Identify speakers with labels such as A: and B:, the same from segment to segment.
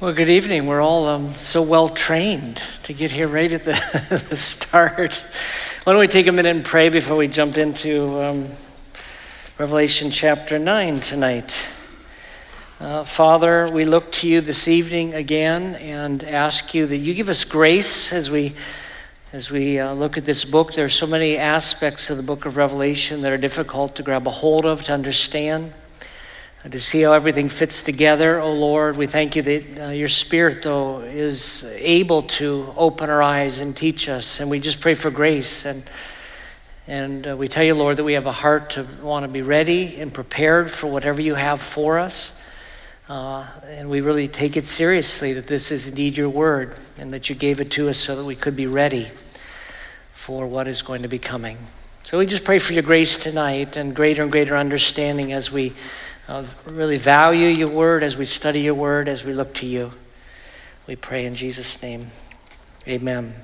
A: Well, good evening. We're all um, so well trained to get here right at the, the, start. Why don't we take a minute and pray before we jump into um, Revelation chapter 9 tonight? Uh, Father, we look to you this evening again and ask you that you give us grace as we as we uh, look at this book. There are so many aspects of the book of Revelation that are difficult to grab a hold of, to understand to see how everything fits together, oh Lord. We thank you that uh, your Spirit, though, is able to open our eyes and teach us. And we just pray for grace. And, and uh, we tell you, Lord, that we have a heart to want to be ready and prepared for whatever you have for us. Uh, and we really take it seriously that this is indeed your word and that you gave it to us so that we could be ready for what is going to be coming. So we just pray for your grace tonight and greater and greater understanding as we uh, really value your word as we study your word, as we look to you. We pray in Jesus' name. Amen.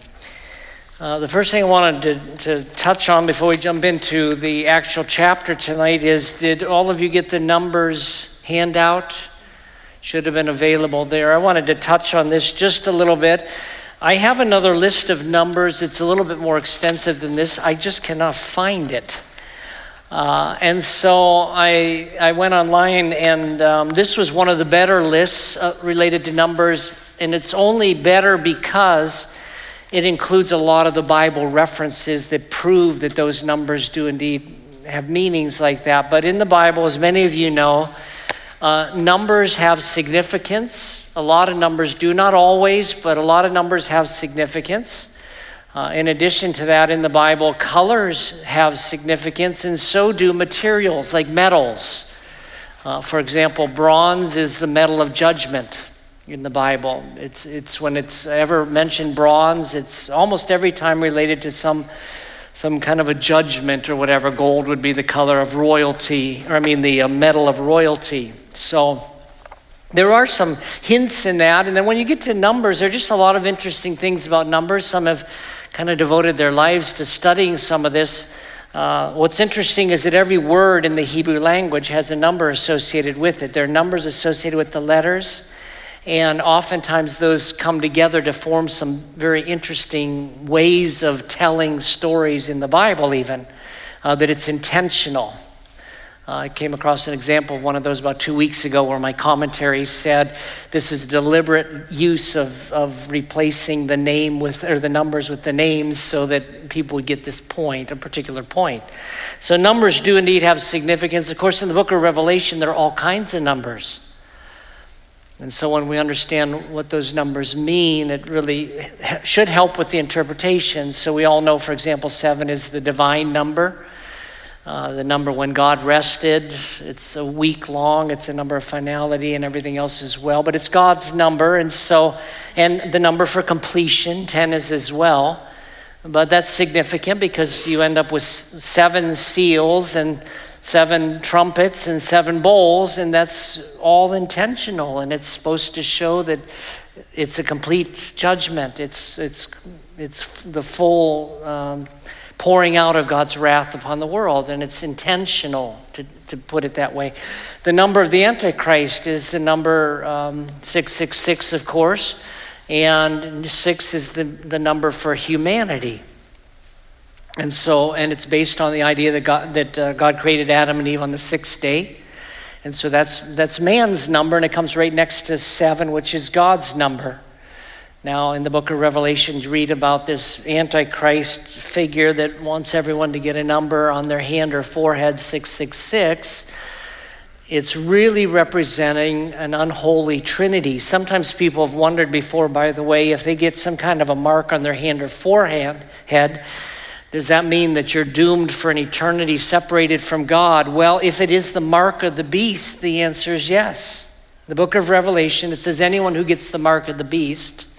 A: Uh, the first thing I wanted to, to touch on before we jump into the actual chapter tonight is did all of you get the numbers handout? Should have been available there. I wanted to touch on this just a little bit. I have another list of numbers. It's a little bit more extensive than this. I just cannot find it. Uh, and so I, I went online, and um, this was one of the better lists uh, related to numbers, and it's only better because it includes a lot of the Bible references that prove that those numbers do indeed have meanings like that. But in the Bible, as many of you know, uh, numbers have significance. A lot of numbers do, not always, but a lot of numbers have significance. Uh, in addition to that, in the Bible, colors have significance, and so do materials like metals. Uh, for example, bronze is the metal of judgment in the Bible. It's, it's when it's ever mentioned bronze, it's almost every time related to some, some kind of a judgment or whatever. Gold would be the color of royalty, or I mean, the uh, metal of royalty. So there are some hints in that. And then when you get to numbers, there are just a lot of interesting things about numbers. Some have kind of devoted their lives to studying some of this. Uh, what's interesting is that every word in the Hebrew language has a number associated with it. There are numbers associated with the letters, and oftentimes those come together to form some very interesting ways of telling stories in the Bible, even, uh, that it's intentional. Uh, I came across an example of one of those about two weeks ago where my commentary said this is deliberate use of, of replacing the name with, or the numbers with the names so that people would get this point, a particular point. So numbers do indeed have significance. Of course, in the book of Revelation, there are all kinds of numbers. And so when we understand what those numbers mean, it really should help with the interpretation. So we all know, for example, seven is the divine number. Uh, the number when God rested. It's a week long. It's a number of finality and everything else as well. But it's God's number, and so and the number for completion, ten is as well. But that's significant because you end up with seven seals and seven trumpets and seven bowls, and that's all intentional, and it's supposed to show that it's a complete judgment. It's it's it's the full. Um, pouring out of God's wrath upon the world, and it's intentional, to, to put it that way. The number of the Antichrist is the number um, 666, of course, and six is the, the number for humanity. And so, and it's based on the idea that God, that uh, God created Adam and Eve on the sixth day. And so that's, that's man's number, and it comes right next to seven, which is God's number. Now, in the book of Revelation, you read about this Antichrist figure that wants everyone to get a number on their hand or forehead, 666. It's really representing an unholy trinity. Sometimes people have wondered before, by the way, if they get some kind of a mark on their hand or forehead, head, does that mean that you're doomed for an eternity separated from God? Well, if it is the mark of the beast, the answer is yes. The book of Revelation, it says anyone who gets the mark of the beast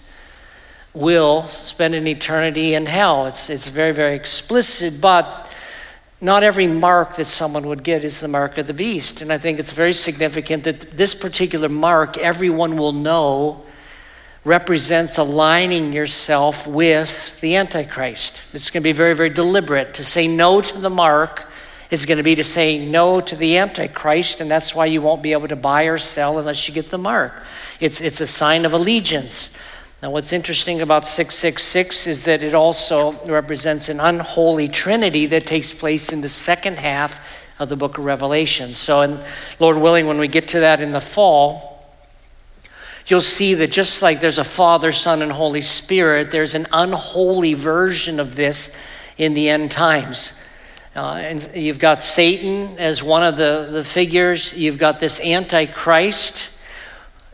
A: will spend an eternity in hell. It's, it's very, very explicit, but not every mark that someone would get is the mark of the beast. And I think it's very significant that this particular mark, everyone will know, represents aligning yourself with the Antichrist. It's going to be very, very deliberate. To say no to the mark is going to be to say no to the Antichrist, and that's why you won't be able to buy or sell unless you get the mark. It's, it's a sign of allegiance. Now, what's interesting about 666 is that it also represents an unholy trinity that takes place in the second half of the book of Revelation. So, and Lord willing, when we get to that in the fall, you'll see that just like there's a Father, Son, and Holy Spirit, there's an unholy version of this in the end times. Uh, and you've got Satan as one of the, the figures, you've got this Antichrist,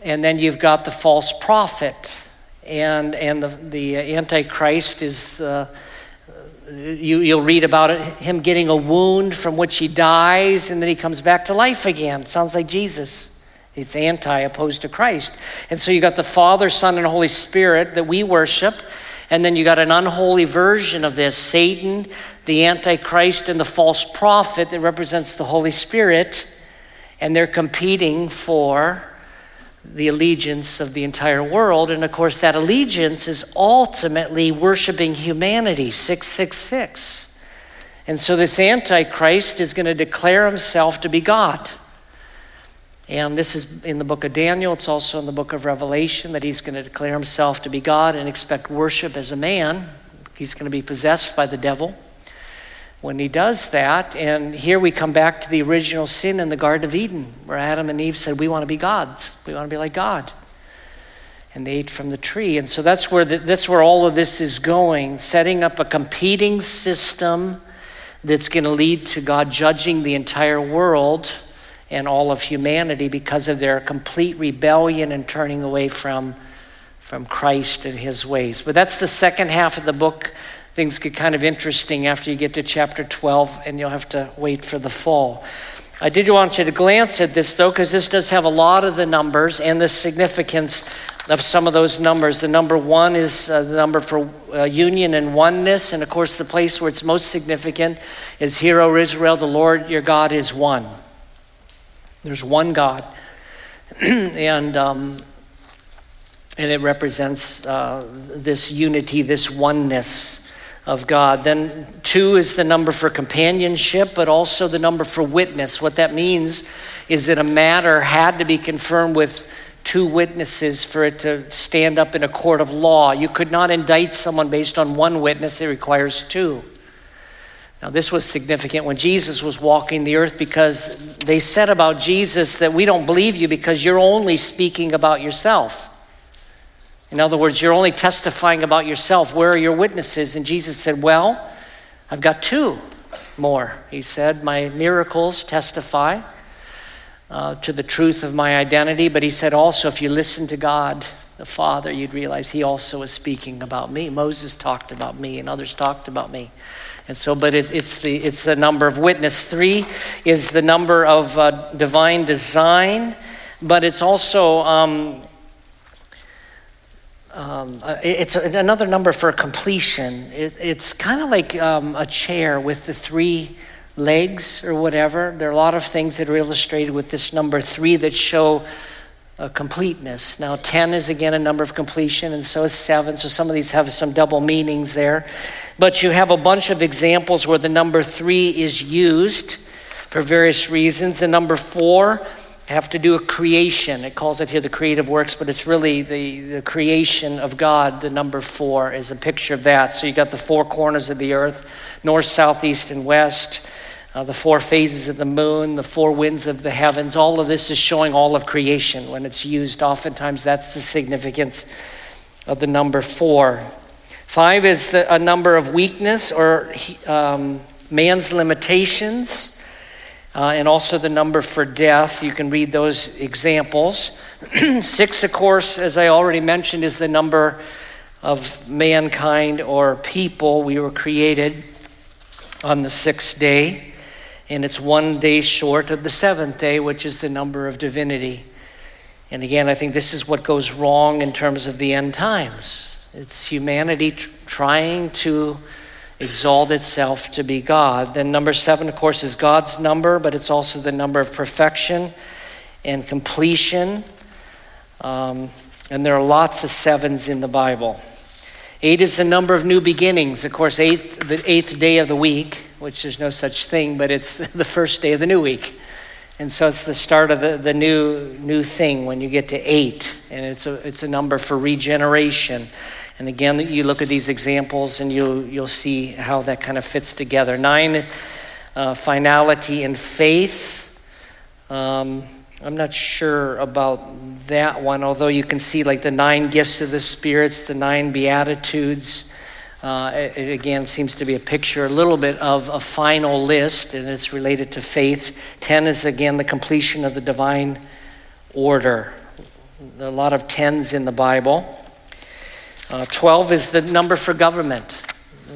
A: and then you've got the false prophet and, and the, the Antichrist is, uh, you, you'll read about it, him getting a wound from which he dies and then he comes back to life again. Sounds like Jesus. It's anti opposed to Christ. And so you got the Father, Son, and Holy Spirit that we worship. And then you got an unholy version of this Satan, the Antichrist, and the false prophet that represents the Holy Spirit. And they're competing for the allegiance of the entire world. And of course, that allegiance is ultimately worshiping humanity, 666. And so this Antichrist is going to declare himself to be God. And this is in the book of Daniel. It's also in the book of Revelation that he's going to declare himself to be God and expect worship as a man. He's going to be possessed by the devil when he does that. And here we come back to the original sin in the Garden of Eden, where Adam and Eve said, We want to be gods. We want to be like God. And they ate from the tree. And so that's where, the, that's where all of this is going, setting up a competing system that's going to lead to God judging the entire world and all of humanity because of their complete rebellion and turning away from, from Christ and his ways. But that's the second half of the book things get kind of interesting after you get to chapter 12, and you'll have to wait for the fall. I did want you to glance at this, though, because this does have a lot of the numbers and the significance of some of those numbers. The number one is uh, the number for uh, union and oneness, and of course, the place where it's most significant is Hear, O Israel, the Lord your God is one. There's one God. and um, and it represents uh, this unity, this oneness of God. Then two is the number for companionship, but also the number for witness. What that means is that a matter had to be confirmed with two witnesses for it to stand up in a court of law. You could not indict someone based on one witness, it requires two. Now, this was significant when Jesus was walking the earth because they said about Jesus that we don't believe you because you're only speaking about yourself. In other words, you're only testifying about yourself. Where are your witnesses? And Jesus said, Well, I've got two more. He said, My miracles testify uh, to the truth of my identity. But he said also, if you listen to God, the Father, you'd realize he also is speaking about me. Moses talked about me, and others talked about me. And so, but it, it's, the, it's the number of witness. Three is the number of uh, divine design, but it's also um, um, uh, it's another number for completion. It, it's kind of like um, a chair with the three legs or whatever. There are a lot of things that are illustrated with this number three that show a completeness. Now, 10 is again a number of completion, and so is 7. So some of these have some double meanings there. But you have a bunch of examples where the number 3 is used for various reasons. The number 4 have to do a creation. It calls it here the creative works, but it's really the, the creation of God. The number four is a picture of that. So you got the four corners of the earth north, south, east, and west. Uh, the four phases of the moon, the four winds of the heavens, all of this is showing all of creation when it's used. Oftentimes, that's the significance of the number four. Five is the, a number of weakness or um, man's limitations uh, and also the number for death. You can read those examples. Six, of course, as I already mentioned, is the number of mankind or people. We were created on the sixth day, and it's one day short of the seventh day, which is the number of divinity. And again, I think this is what goes wrong in terms of the end times. It's humanity trying to exalt itself to be God. Then, number seven, of course, is God's number, but it's also the number of perfection and completion. Um, and there are lots of sevens in the Bible. Eight is the number of new beginnings. Of course, eighth, the eighth day of the week, which there's no such thing, but it's the first day of the new week. And so it's the start of the, the new new thing when you get to eight, and it's a it's a number for regeneration. And again, you look at these examples, and you'll you'll see how that kind of fits together. Nine, uh, finality in faith. Um, I'm not sure about that one, although you can see like the nine gifts of the spirits, the nine beatitudes. Uh, it, it, again seems to be a picture a little bit of a final list, and it's related to faith. Ten is again the completion of the divine order. There are a lot of tens in the Bible. Uh, Twelve is the number for government.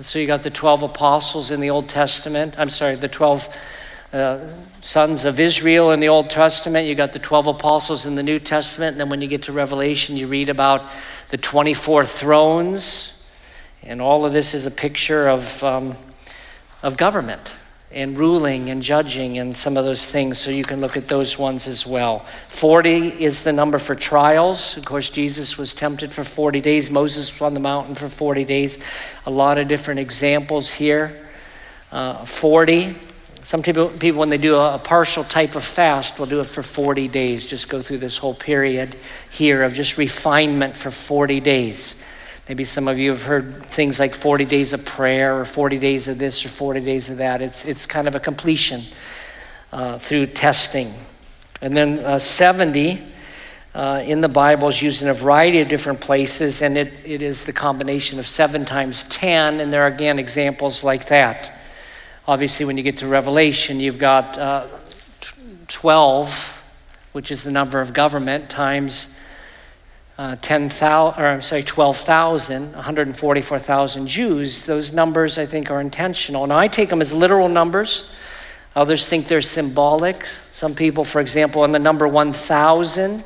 A: so you got the 12 apostles in the Old Testament. I'm sorry, the 12 uh, sons of Israel in the Old Testament. You got the 12 apostles in the New Testament. And then when you get to Revelation, you read about the 24 thrones and all of this is a picture of, um, of government and ruling and judging and some of those things. So you can look at those ones as well. 40 is the number for trials. Of course, Jesus was tempted for 40 days, Moses was on the mountain for 40 days. A lot of different examples here. Uh, 40. Some people, people, when they do a, a partial type of fast, will do it for 40 days. Just go through this whole period here of just refinement for 40 days. Maybe some of you have heard things like 40 days of prayer or 40 days of this or 40 days of that. It's, it's kind of a completion uh, through testing. And then uh, 70 uh, in the Bible is used in a variety of different places, and it, it is the combination of 7 times 10, and there are again examples like that. Obviously, when you get to Revelation, you've got uh, 12, which is the number of government, times uh, 10,000, or I'm sorry, 12,000, 144,000 Jews, those numbers I think are intentional. Now I take them as literal numbers. Others think they're symbolic. Some people, for example, on the number 1,000,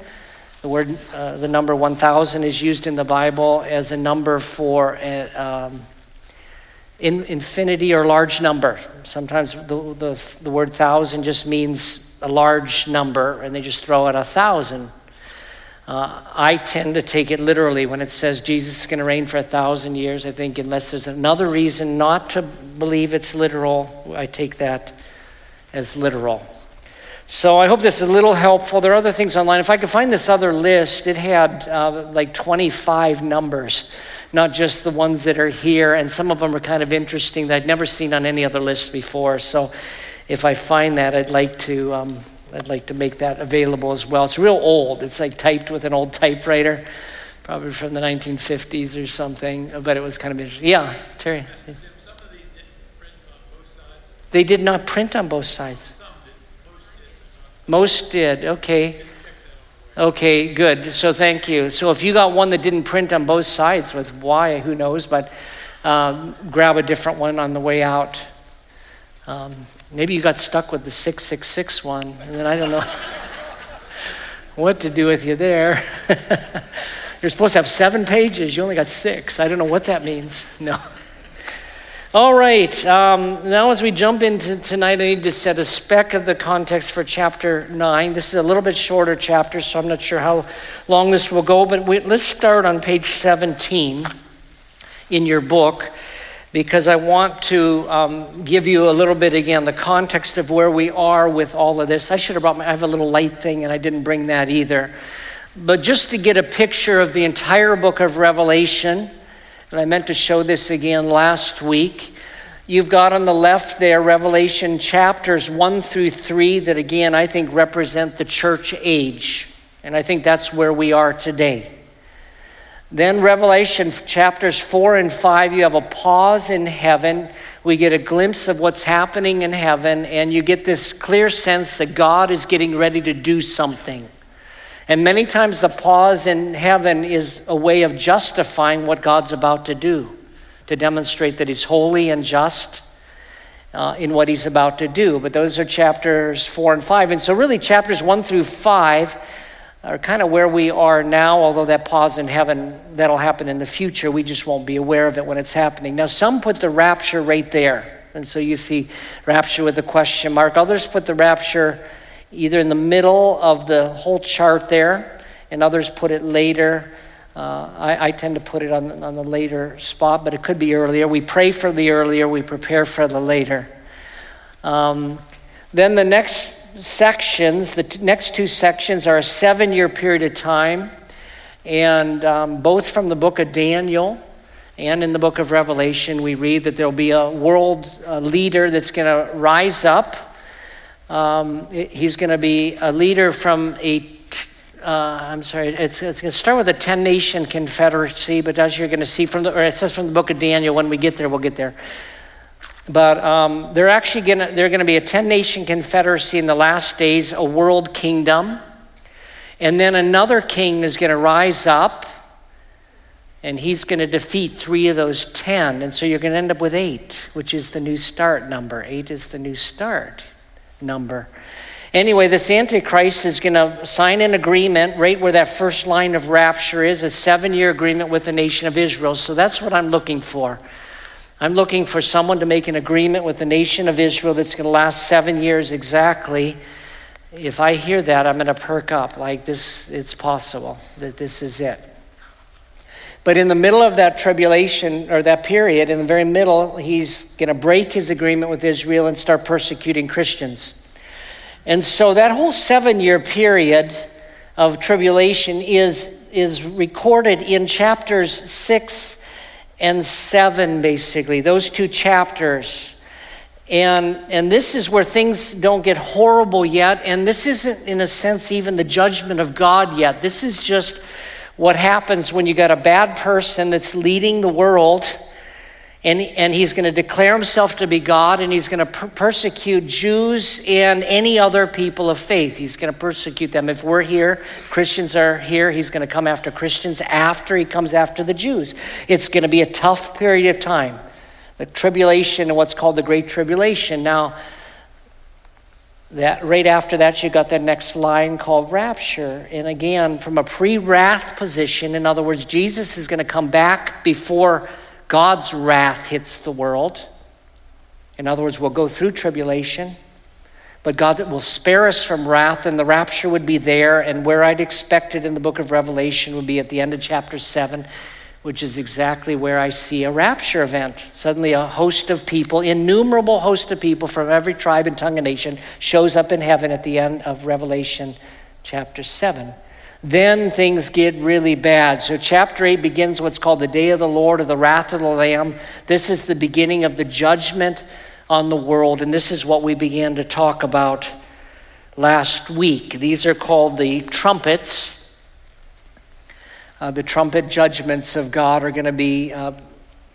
A: the word, uh, the number 1,000 is used in the Bible as a number for a, um, in, infinity or large number. Sometimes the, the, the word thousand just means a large number, and they just throw out a thousand. Uh, I tend to take it literally when it says Jesus is going to reign for a thousand years. I think, unless there's another reason not to believe it's literal, I take that as literal. So I hope this is a little helpful. There are other things online. If I could find this other list, it had uh, like 25 numbers, not just the ones that are here. And some of them are kind of interesting that I'd never seen on any other list before. So if I find that, I'd like to. Um, I'd like to make that available as well. It's real old. It's like typed with an old typewriter, probably from the 1950s or something, but it was kind of interesting. Yeah, Terry. They did not print on both sides. Most did. Okay. Okay, good. So thank you. So if you got one that didn't print on both sides, with why, who knows, but um, grab a different one on the way out. Um, maybe you got stuck with the 666 one, and then I don't know what to do with you there. You're supposed to have seven pages, you only got six. I don't know what that means. No. All right, um, now as we jump into tonight, I need to set a speck of the context for chapter 9. This is a little bit shorter chapter, so I'm not sure how long this will go, but we, let's start on page 17 in your book because I want to um, give you a little bit again the context of where we are with all of this. I should have brought my, I have a little light thing and I didn't bring that either. But just to get a picture of the entire book of Revelation, and I meant to show this again last week. You've got on the left there Revelation chapters 1 through 3 that again I think represent the church age. And I think that's where we are today. Then, Revelation chapters 4 and 5, you have a pause in heaven. We get a glimpse of what's happening in heaven, and you get this clear sense that God is getting ready to do something. And many times, the pause in heaven is a way of justifying what God's about to do, to demonstrate that He's holy and just uh, in what He's about to do. But those are chapters 4 and 5. And so, really, chapters 1 through 5 are kind of where we are now, although that pause in heaven, that'll happen in the future. We just won't be aware of it when it's happening. Now, some put the rapture right there. And so you see rapture with a question mark. Others put the rapture either in the middle of the whole chart there, and others put it later. Uh, I, I, tend to put it on, on the later spot, but it could be earlier. We pray for the earlier, we prepare for the later. Um, then the next sections, the t- next two sections, are a seven year period of time, and um, both from the book of Daniel and in the book of Revelation, we read that there'll be a world uh, leader that's going to rise up. Um, he's going to be a leader from a uh, I'm sorry, it's, it's going to start with a 10 nation confederacy, but as you're going to see from the, or it says from the book of Daniel, when we get there, we'll get there. But um, they're actually going to, they're going to be a 10 nation confederacy in the last days, a world kingdom. And then another king is going to rise up and he's going to defeat three of those 10. And so you're going to end up with eight, which is the new start number. Eight is the new start number. Anyway, this Antichrist is going to sign an agreement right where that first line of rapture is a seven year agreement with the nation of Israel. So that's what I'm looking for. I'm looking for someone to make an agreement with the nation of Israel that's going to last seven years exactly. If I hear that, I'm going to perk up like this, it's possible that this is it. But in the middle of that tribulation or that period, in the very middle, he's going to break his agreement with Israel and start persecuting Christians. And so that whole seven year period of tribulation is, is recorded in chapters six and seven, basically, those two chapters. And, and this is where things don't get horrible yet. And this isn't, in a sense, even the judgment of God yet. This is just what happens when you got a bad person that's leading the world and, and he's going to declare himself to be God and he's going to per- persecute Jews and any other people of faith. He's going to persecute them. If we're here, Christians are here, he's going to come after Christians after he comes after the Jews. It's going to be a tough period of time. The tribulation and what's called the Great Tribulation. Now, that right after that you got that next line called rapture and again from a pre-wrath position in other words jesus is going to come back before god's wrath hits the world in other words we'll go through tribulation but god will spare us from wrath and the rapture would be there and where i'd expect it in the book of revelation would be at the end of chapter 7 which is exactly where I see a rapture event. Suddenly, a host of people, innumerable host of people from every tribe and tongue and nation, shows up in heaven at the end of Revelation chapter 7. Then things get really bad. So, chapter 8 begins what's called the day of the Lord or the wrath of the Lamb. This is the beginning of the judgment on the world, and this is what we began to talk about last week. These are called the trumpets uh, the trumpet judgments of God are going to be uh,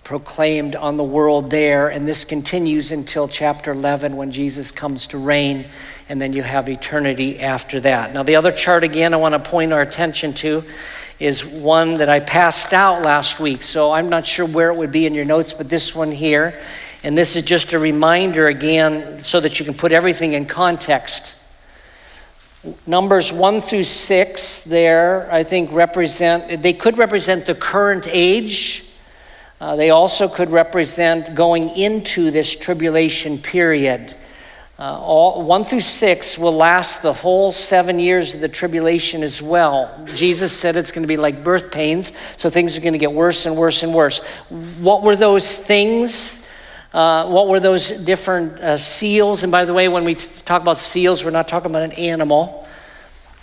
A: proclaimed on the world there, and this continues until chapter 11 when Jesus comes to reign, and then you have eternity after that. Now, the other chart again I want to point our attention to is one that I passed out last week, so I'm not sure where it would be in your notes, but this one here. And this is just a reminder again so that you can put everything in context. Numbers 1 through 6 there, I think, represent, they could represent the current age. Uh, they also could represent going into this tribulation period. Uh, all, 1 through 6 will last the whole seven years of the tribulation as well. Jesus said it's going to be like birth pains, so things are going to get worse and worse and worse. What were those things? Uh, what were those different uh, seals? And by the way, when we talk about seals, we're not talking about an animal.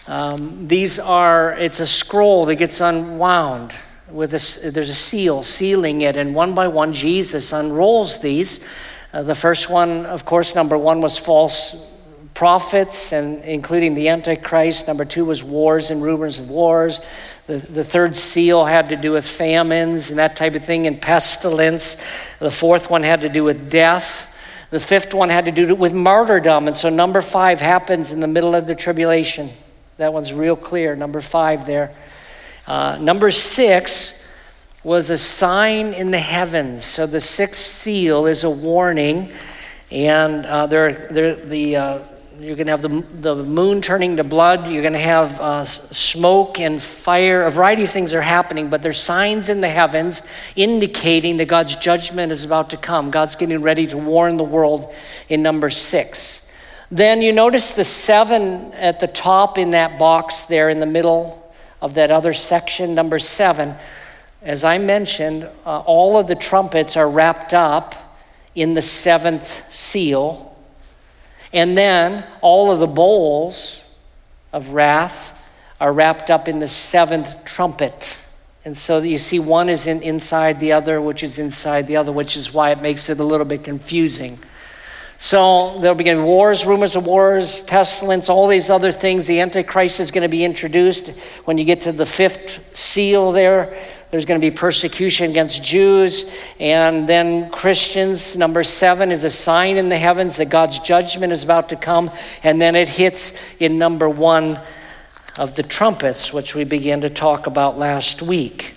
A: Um, these are, it's a scroll that gets unwound with a, there's a seal sealing it, and one by one, Jesus unrolls these. Uh, the first one, of course, number one was false prophets, and including the Antichrist. Number two was wars and rumors of wars. The, the third seal had to do with famines and that type of thing, and pestilence. The fourth one had to do with death. The fifth one had to do with martyrdom. And so number five happens in the middle of the tribulation. That one's real clear, number five there. Uh, number six was a sign in the heavens. So the sixth seal is a warning, and uh, there, there, the, uh, you're going to have the, the moon turning to blood. You're going to have uh, smoke and fire. A variety of things are happening, but there's signs in the heavens indicating that God's judgment is about to come. God's getting ready to warn the world in number six. Then you notice the seven at the top in that box there in the middle of that other section, number seven. As I mentioned, uh, all of the trumpets are wrapped up in the seventh seal And then all of the bowls of wrath are wrapped up in the seventh trumpet. And so you see, one is in, inside the other, which is inside the other, which is why it makes it a little bit confusing. So there'll be wars, rumors of wars, pestilence, all these other things. The Antichrist is going to be introduced. When you get to the fifth seal there, there's going to be persecution against Jews. And then Christians, number seven, is a sign in the heavens that God's judgment is about to come. And then it hits in number one of the trumpets, which we began to talk about last week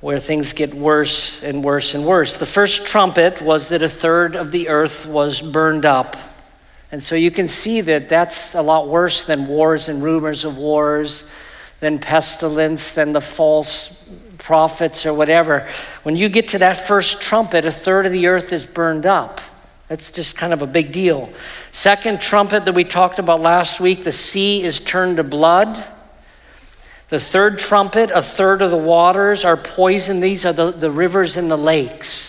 A: where things get worse and worse and worse. The first trumpet was that a third of the earth was burned up. And so you can see that that's a lot worse than wars and rumors of wars, than pestilence, than the false prophets or whatever. When you get to that first trumpet, a third of the earth is burned up. That's just kind of a big deal. Second trumpet that we talked about last week, the sea is turned to blood. The third trumpet, a third of the waters are poisoned. These are the, the rivers and the lakes.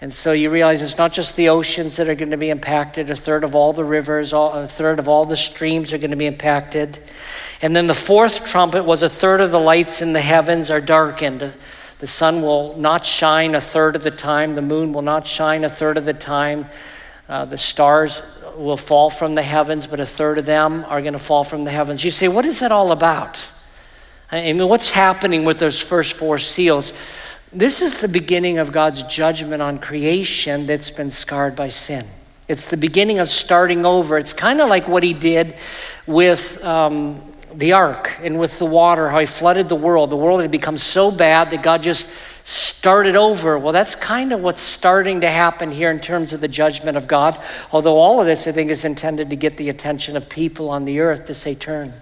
A: And so you realize it's not just the oceans that are going to be impacted, a third of all the rivers, all, a third of all the streams are going to be impacted. And then the fourth trumpet was a third of the lights in the heavens are darkened. The sun will not shine a third of the time, the moon will not shine a third of the time, uh, the stars will fall from the heavens, but a third of them are going to fall from the heavens. You say, what is that all about? I mean, what's happening with those first four seals? This is the beginning of God's judgment on creation that's been scarred by sin. It's the beginning of starting over. It's kind of like what he did with um, the ark and with the water, how he flooded the world. The world had become so bad that God just started over. Well, that's kind of what's starting to happen here in terms of the judgment of God. Although all of this, I think, is intended to get the attention of people on the earth to say, turn.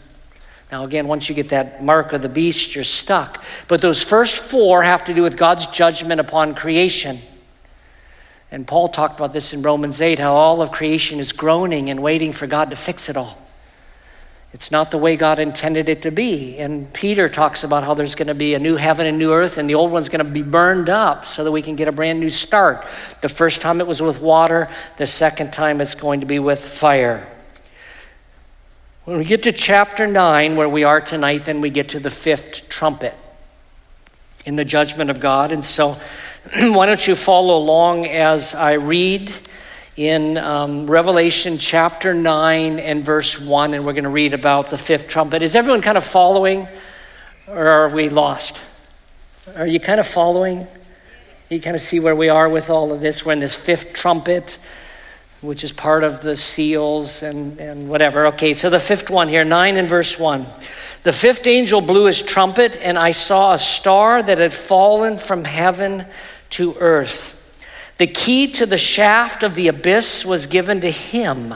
A: Now, again, once you get that mark of the beast, you're stuck. But those first four have to do with God's judgment upon creation. And Paul talked about this in Romans 8 how all of creation is groaning and waiting for God to fix it all. It's not the way God intended it to be. And Peter talks about how there's going to be a new heaven and new earth, and the old one's going to be burned up so that we can get a brand new start. The first time it was with water, the second time it's going to be with fire. When we get to chapter 9, where we are tonight, then we get to the fifth trumpet in the judgment of God. And so, why don't you follow along as I read? In um, Revelation chapter 9 and verse 1, and we're going to read about the fifth trumpet. Is everyone kind of following, or are we lost? Are you kind of following? You kind of see where we are with all of this. We're in this fifth trumpet, which is part of the seals and, and whatever. Okay, so the fifth one here, 9 and verse 1. The fifth angel blew his trumpet, and I saw a star that had fallen from heaven to earth. The key to the shaft of the abyss was given to him.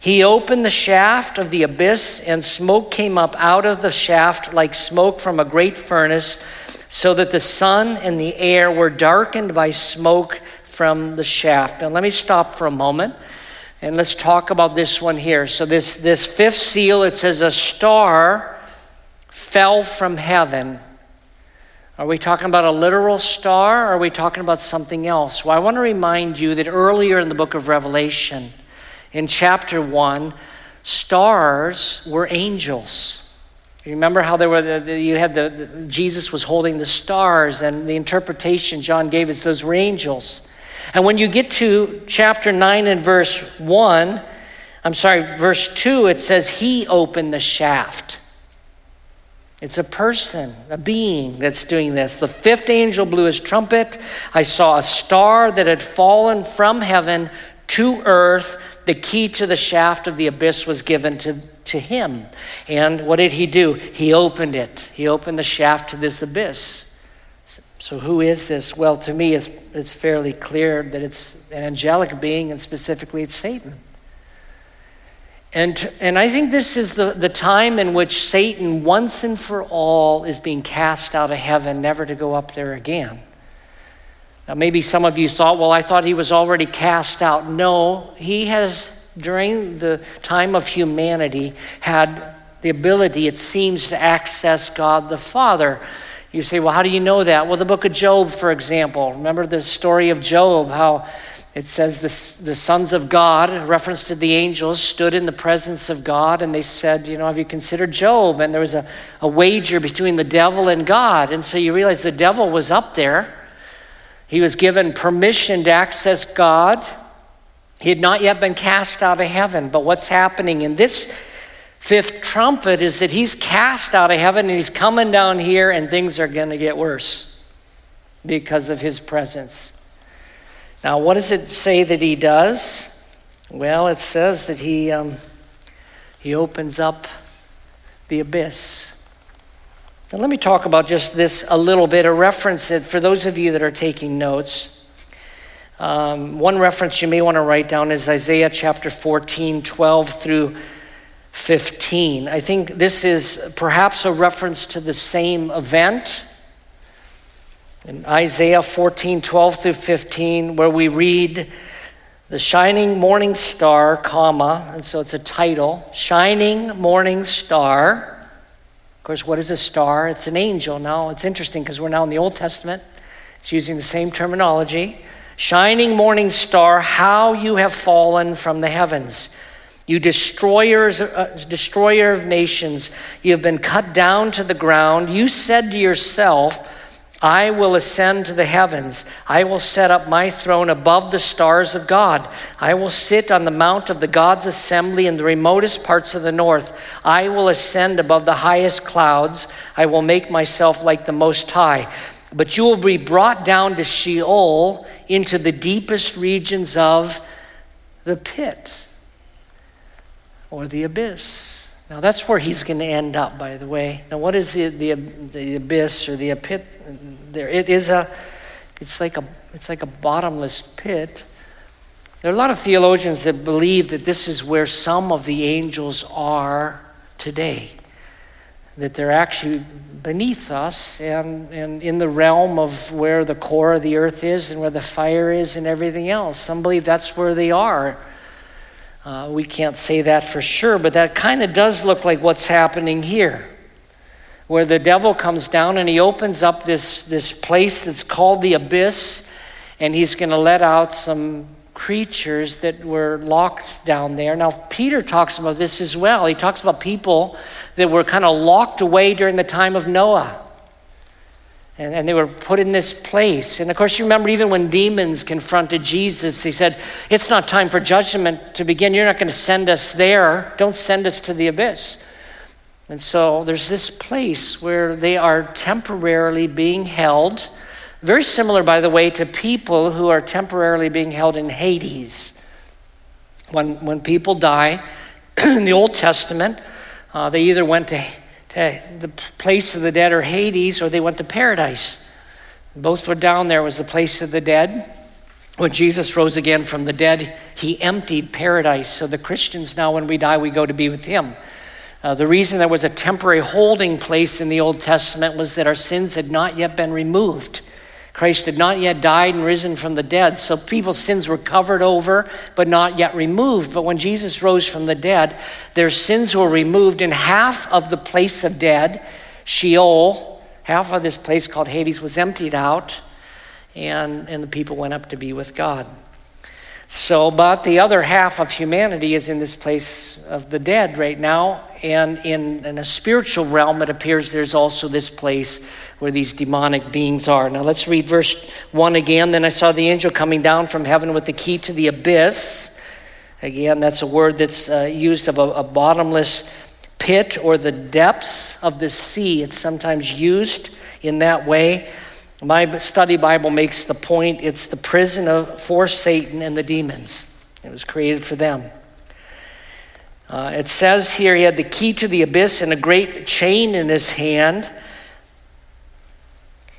A: He opened the shaft of the abyss, and smoke came up out of the shaft like smoke from a great furnace, so that the sun and the air were darkened by smoke from the shaft. Now, let me stop for a moment and let's talk about this one here. So, this, this fifth seal, it says, A star fell from heaven are we talking about a literal star or are we talking about something else? Well, I want to remind you that earlier in the book of Revelation, in chapter 1, stars were angels. You remember how there were the, the, you had the, the, Jesus was holding the stars and the interpretation John gave us those were angels. And when you get to chapter 9 and verse 1, I'm sorry, verse 2, it says he opened the shaft. It's a person, a being that's doing this. The fifth angel blew his trumpet. I saw a star that had fallen from heaven to earth. The key to the shaft of the abyss was given to, to him. And what did he do? He opened it. He opened the shaft to this abyss. So, who is this? Well, to me, it's, it's fairly clear that it's an angelic being, and specifically, it's Satan. And, and I think this is the, the time in which Satan, once and for all, is being cast out of heaven, never to go up there again. Now, maybe some of you thought, well, I thought he was already cast out. No, he has, during the time of humanity, had the ability, it seems, to access God the Father. You say, well, how do you know that? Well, the book of Job, for example. Remember the story of Job, how it says the, the sons of God, reference to the angels, stood in the presence of God and they said, You know, have you considered Job? And there was a, a wager between the devil and God. And so you realize the devil was up there. He was given permission to access God. He had not yet been cast out of heaven. But what's happening in this fifth trumpet is that he's cast out of heaven and he's coming down here, and things are going to get worse because of his presence. Now, what does it say that he does? Well, it says that he, um, he opens up the abyss. Now, let me talk about just this a little bit, a reference that for those of you that are taking notes. Um, one reference you may want to write down is Isaiah chapter 14, 12 through 15. I think this is perhaps a reference to the same event in Isaiah 14, 12 through 15, where we read, the shining morning star, comma, and so it's a title, shining morning star. Of course, what is a star? It's an angel. Now, it's interesting because we're now in the Old Testament. It's using the same terminology. Shining morning star, how you have fallen from the heavens. You destroyers, uh, destroyer of nations, you have been cut down to the ground. You said to yourself, I will ascend to the heavens. I will set up my throne above the stars of God. I will sit on the mount of the God's assembly in the remotest parts of the north. I will ascend above the highest clouds. I will make myself like the Most High. But you will be brought down to Sheol into the deepest regions of the pit or the abyss. Now that's where he's going to end up, by the way. Now, what is the, the, the abyss or the pit? There, it is a, it's like a, it's like a bottomless pit. There are a lot of theologians that believe that this is where some of the angels are today. That they're actually beneath us and, and in the realm of where the core of the earth is and where the fire is and everything else. Some believe that's where they are. Uh, we can't say that for sure, but that kind of does look like what's happening here, where the devil comes down and he opens up this, this place that's called the abyss, and he's going to let out some creatures that were locked down there. Now, Peter talks about this as well. He talks about people that were kind of locked away during the time of Noah. And, and they were put in this place. And of course, you remember even when demons confronted Jesus, he said, It's not time for judgment to begin. You're not going to send us there. Don't send us to the abyss. And so there's this place where they are temporarily being held. Very similar, by the way, to people who are temporarily being held in Hades. When, when people die in the Old Testament, uh, they either went to to the place of the dead or Hades, or they went to paradise. Both were down there, was the place of the dead. When Jesus rose again from the dead, he emptied paradise. So the Christians now, when we die, we go to be with him. Uh, the reason there was a temporary holding place in the Old Testament was that our sins had not yet been removed. Christ had not yet died and risen from the dead, so people's sins were covered over but not yet removed. But when Jesus rose from the dead, their sins were removed, and half of the place of dead, Sheol, half of this place called Hades, was emptied out, and, and the people went up to be with God. So, but the other half of humanity is in this place of the dead right now. And in, in a spiritual realm, it appears there's also this place where these demonic beings are. Now, let's read verse 1 again. Then I saw the angel coming down from heaven with the key to the abyss. Again, that's a word that's uh, used of a, a bottomless pit or the depths of the sea. It's sometimes used in that way. My study Bible makes the point it's the prison of, for Satan and the demons. It was created for them. Uh, it says here he had the key to the abyss and a great chain in his hand.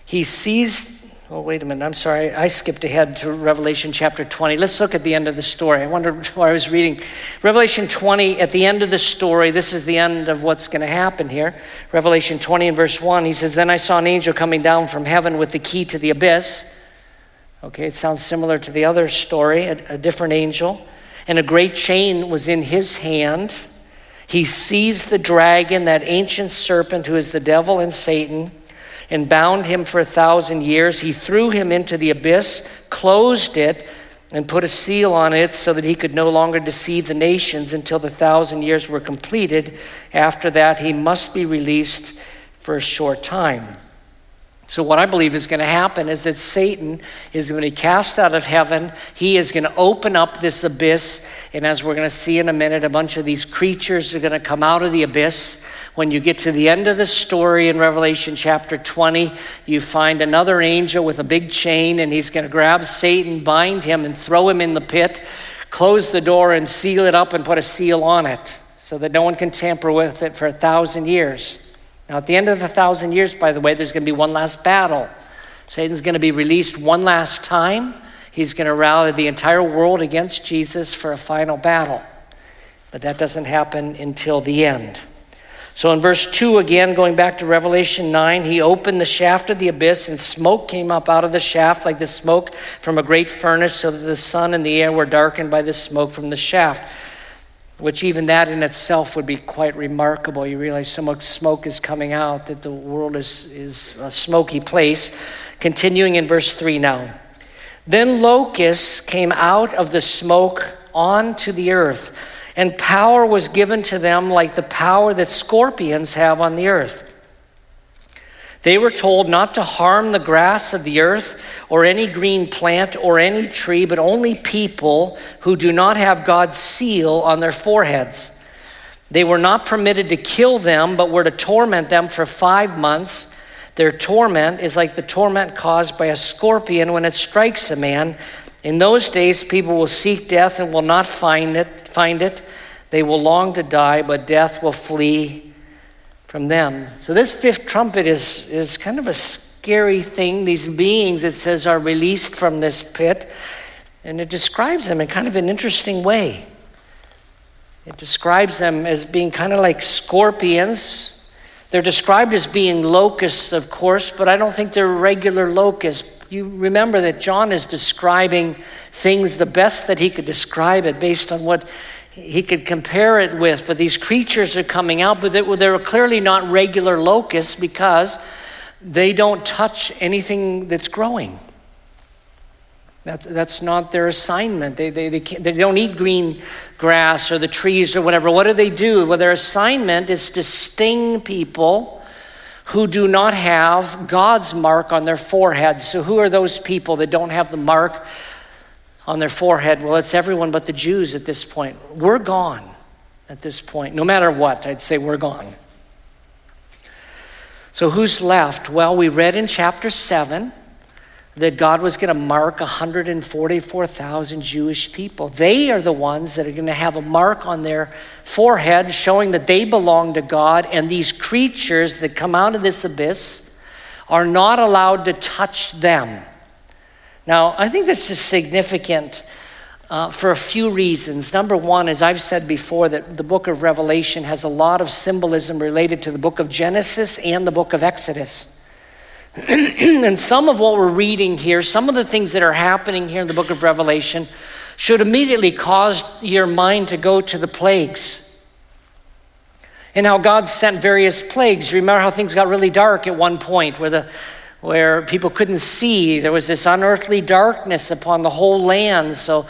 A: He seized Oh, wait a minute. I'm sorry. I skipped ahead to Revelation chapter 20. Let's look at the end of the story. I wonder why I was reading. Revelation 20, at the end of the story, this is the end of what's going to happen here. Revelation 20 and verse 1, he says, Then I saw an angel coming down from heaven with the key to the abyss. Okay, it sounds similar to the other story, a, a different angel. And a great chain was in his hand. He seized the dragon, that ancient serpent who is the devil and Satan and bound him for a thousand years. He threw him into the abyss, closed it, and put a seal on it so that he could no longer deceive the nations until the thousand years were completed. After that, he must be released for a short time. So, what I believe is going to happen is that Satan is going to be cast out of heaven. He is going to open up this abyss. And as we're going to see in a minute, a bunch of these creatures are going to come out of the abyss. When you get to the end of the story in Revelation chapter 20, you find another angel with a big chain, and he's going to grab Satan, bind him, and throw him in the pit, close the door, and seal it up and put a seal on it so that no one can tamper with it for a thousand years. Now, at the end of the thousand years, by the way, there's going to be one last battle. Satan's going to be released one last time. He's going to rally the entire world against Jesus for a final battle. But that doesn't happen until the end. So in verse 2, again, going back to Revelation 9, he opened the shaft of the abyss, and smoke came up out of the shaft like the smoke from a great furnace, so that the sun and the air were darkened by the smoke from the shaft which even that in itself would be quite remarkable. You realize so much smoke is coming out that the world is, is a smoky place. Continuing in verse 3 now. Then locusts came out of the smoke onto the earth, and power was given to them like the power that scorpions have on the earth. They were told not to harm the grass of the earth or any green plant or any tree, but only people who do not have God's seal on their foreheads. They were not permitted to kill them, but were to torment them for five months. Their torment is like the torment caused by a scorpion when it strikes a man. In those days, people will seek death and will not find it. Find it. They will long to die, but death will flee from them. So this fifth trumpet is, is kind of a scary thing. These beings, it says, are released from this pit. And it describes them in kind of an interesting way. It describes them as being kind of like scorpions. They're described as being locusts, of course, but I don't think they're regular locusts. You remember that John is describing things the best that he could describe it based on what he could compare it with, but these creatures are coming out, but they're clearly not regular locusts because they don't touch anything that's growing. That's, that's not their assignment. They, they, they, they don't eat green grass or the trees or whatever. What do they do? Well, their assignment is to sting people who do not have God's mark on their foreheads. So, who are those people that don't have the mark on their forehead. Well, it's everyone but the Jews at this point. We're gone at this point. No matter what, I'd say we're gone. So, who's left? Well, we read in chapter 7 that God was going to mark 144,000 Jewish people. They are the ones that are going to have a mark on their forehead showing that they belong to God, and these creatures that come out of this abyss are not allowed to touch them. Now, I think this is significant uh, for a few reasons. Number one, as I've said before, that the book of Revelation has a lot of symbolism related to the book of Genesis and the book of Exodus. and some of what we're reading here, some of the things that are happening here in the book of Revelation, should immediately cause your mind to go to the plagues. And how God sent various plagues. Remember how things got really dark at one point, where the where people couldn't see. There was this unearthly darkness upon the whole land. So,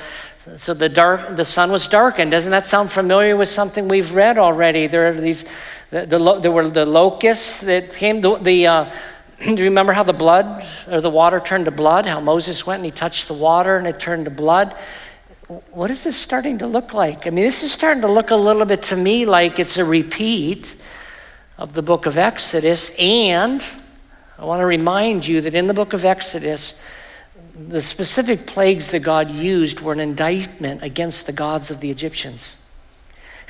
A: so the dark, the sun was darkened. Doesn't that sound familiar with something we've read already? There are these, the, the there were the locusts that came. The, the uh, do you remember how the blood or the water turned to blood? How Moses went and he touched the water and it turned to blood. What is this starting to look like? I mean, this is starting to look a little bit to me like it's a repeat of the book of Exodus and I want to remind you that in the book of Exodus, the specific plagues that God used were an indictment against the gods of the Egyptians.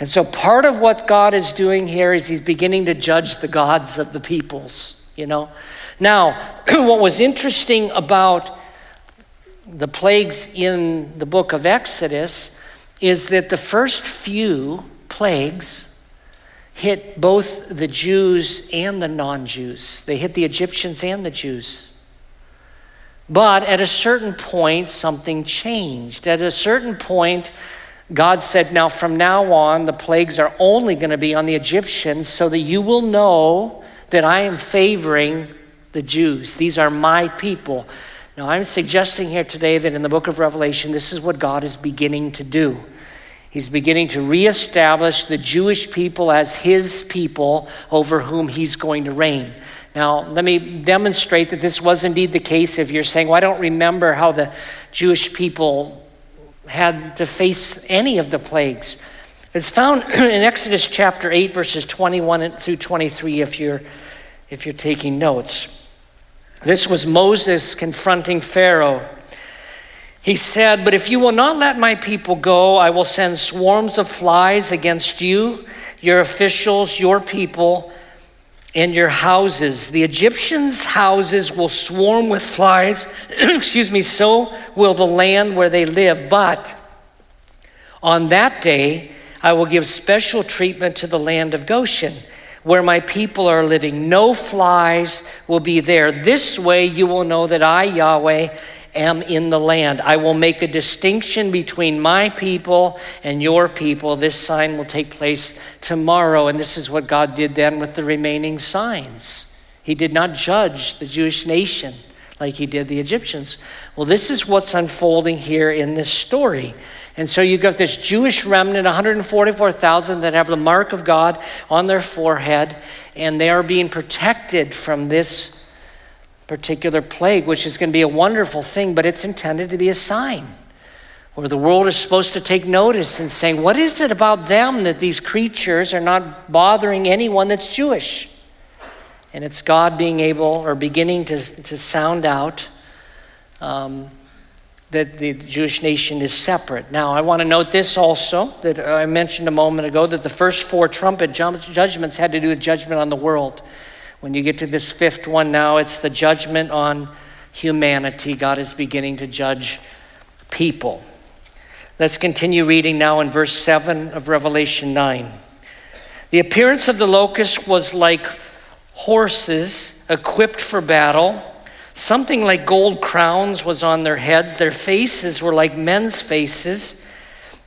A: And so part of what God is doing here is he's beginning to judge the gods of the peoples, you know. Now, what was interesting about the plagues in the book of Exodus is that the first few plagues hit both the Jews and the non Jews. They hit the Egyptians and the Jews. But at a certain point, something changed. At a certain point, God said, Now from now on, the plagues are only going to be on the Egyptians so that you will know that I am favoring the Jews. These are my people. Now, I'm suggesting here today that in the book of Revelation, this is what God is beginning to do. He's beginning to reestablish the Jewish people as his people over whom he's going to reign. Now, let me demonstrate that this was indeed the case if you're saying, well, I don't remember how the Jewish people had to face any of the plagues. It's found in Exodus chapter 8, verses 21 through 23, if you're, if you're taking notes. This was Moses confronting Pharaoh. He said, But if you will not let my people go, I will send swarms of flies against you, your officials, your people, and your houses. The Egyptians' houses will swarm with flies. Excuse me, so will the land where they live. But on that day, I will give special treatment to the land of Goshen where my people are living. No flies will be there. This way you will know that I, Yahweh, am in the land. I will make a distinction between my people and your people. This sign will take place tomorrow. And this is what God did then with the remaining signs. He did not judge the Jewish nation like he did the Egyptians. Well, this is what's unfolding here in this story. And so you've got this Jewish remnant, 144,000 that have the mark of God on their forehead, and they are being protected from this particular plague, which is going to be a wonderful thing, but it's intended to be a sign where the world is supposed to take notice and saying, What is it about them that these creatures are not bothering anyone that's Jewish? And it's God being able or beginning to, to sound out. Um, that the Jewish nation is separate. Now, I want to note this also that I mentioned a moment ago that the first four trumpet judgments had to do with judgment on the world. When you get to this fifth one now, it's the judgment on humanity. God is beginning to judge people. Let's continue reading now in verse 7 of Revelation 9. The appearance of the locust was like horses equipped for battle. Something like gold crowns was on their heads. Their faces were like men's faces.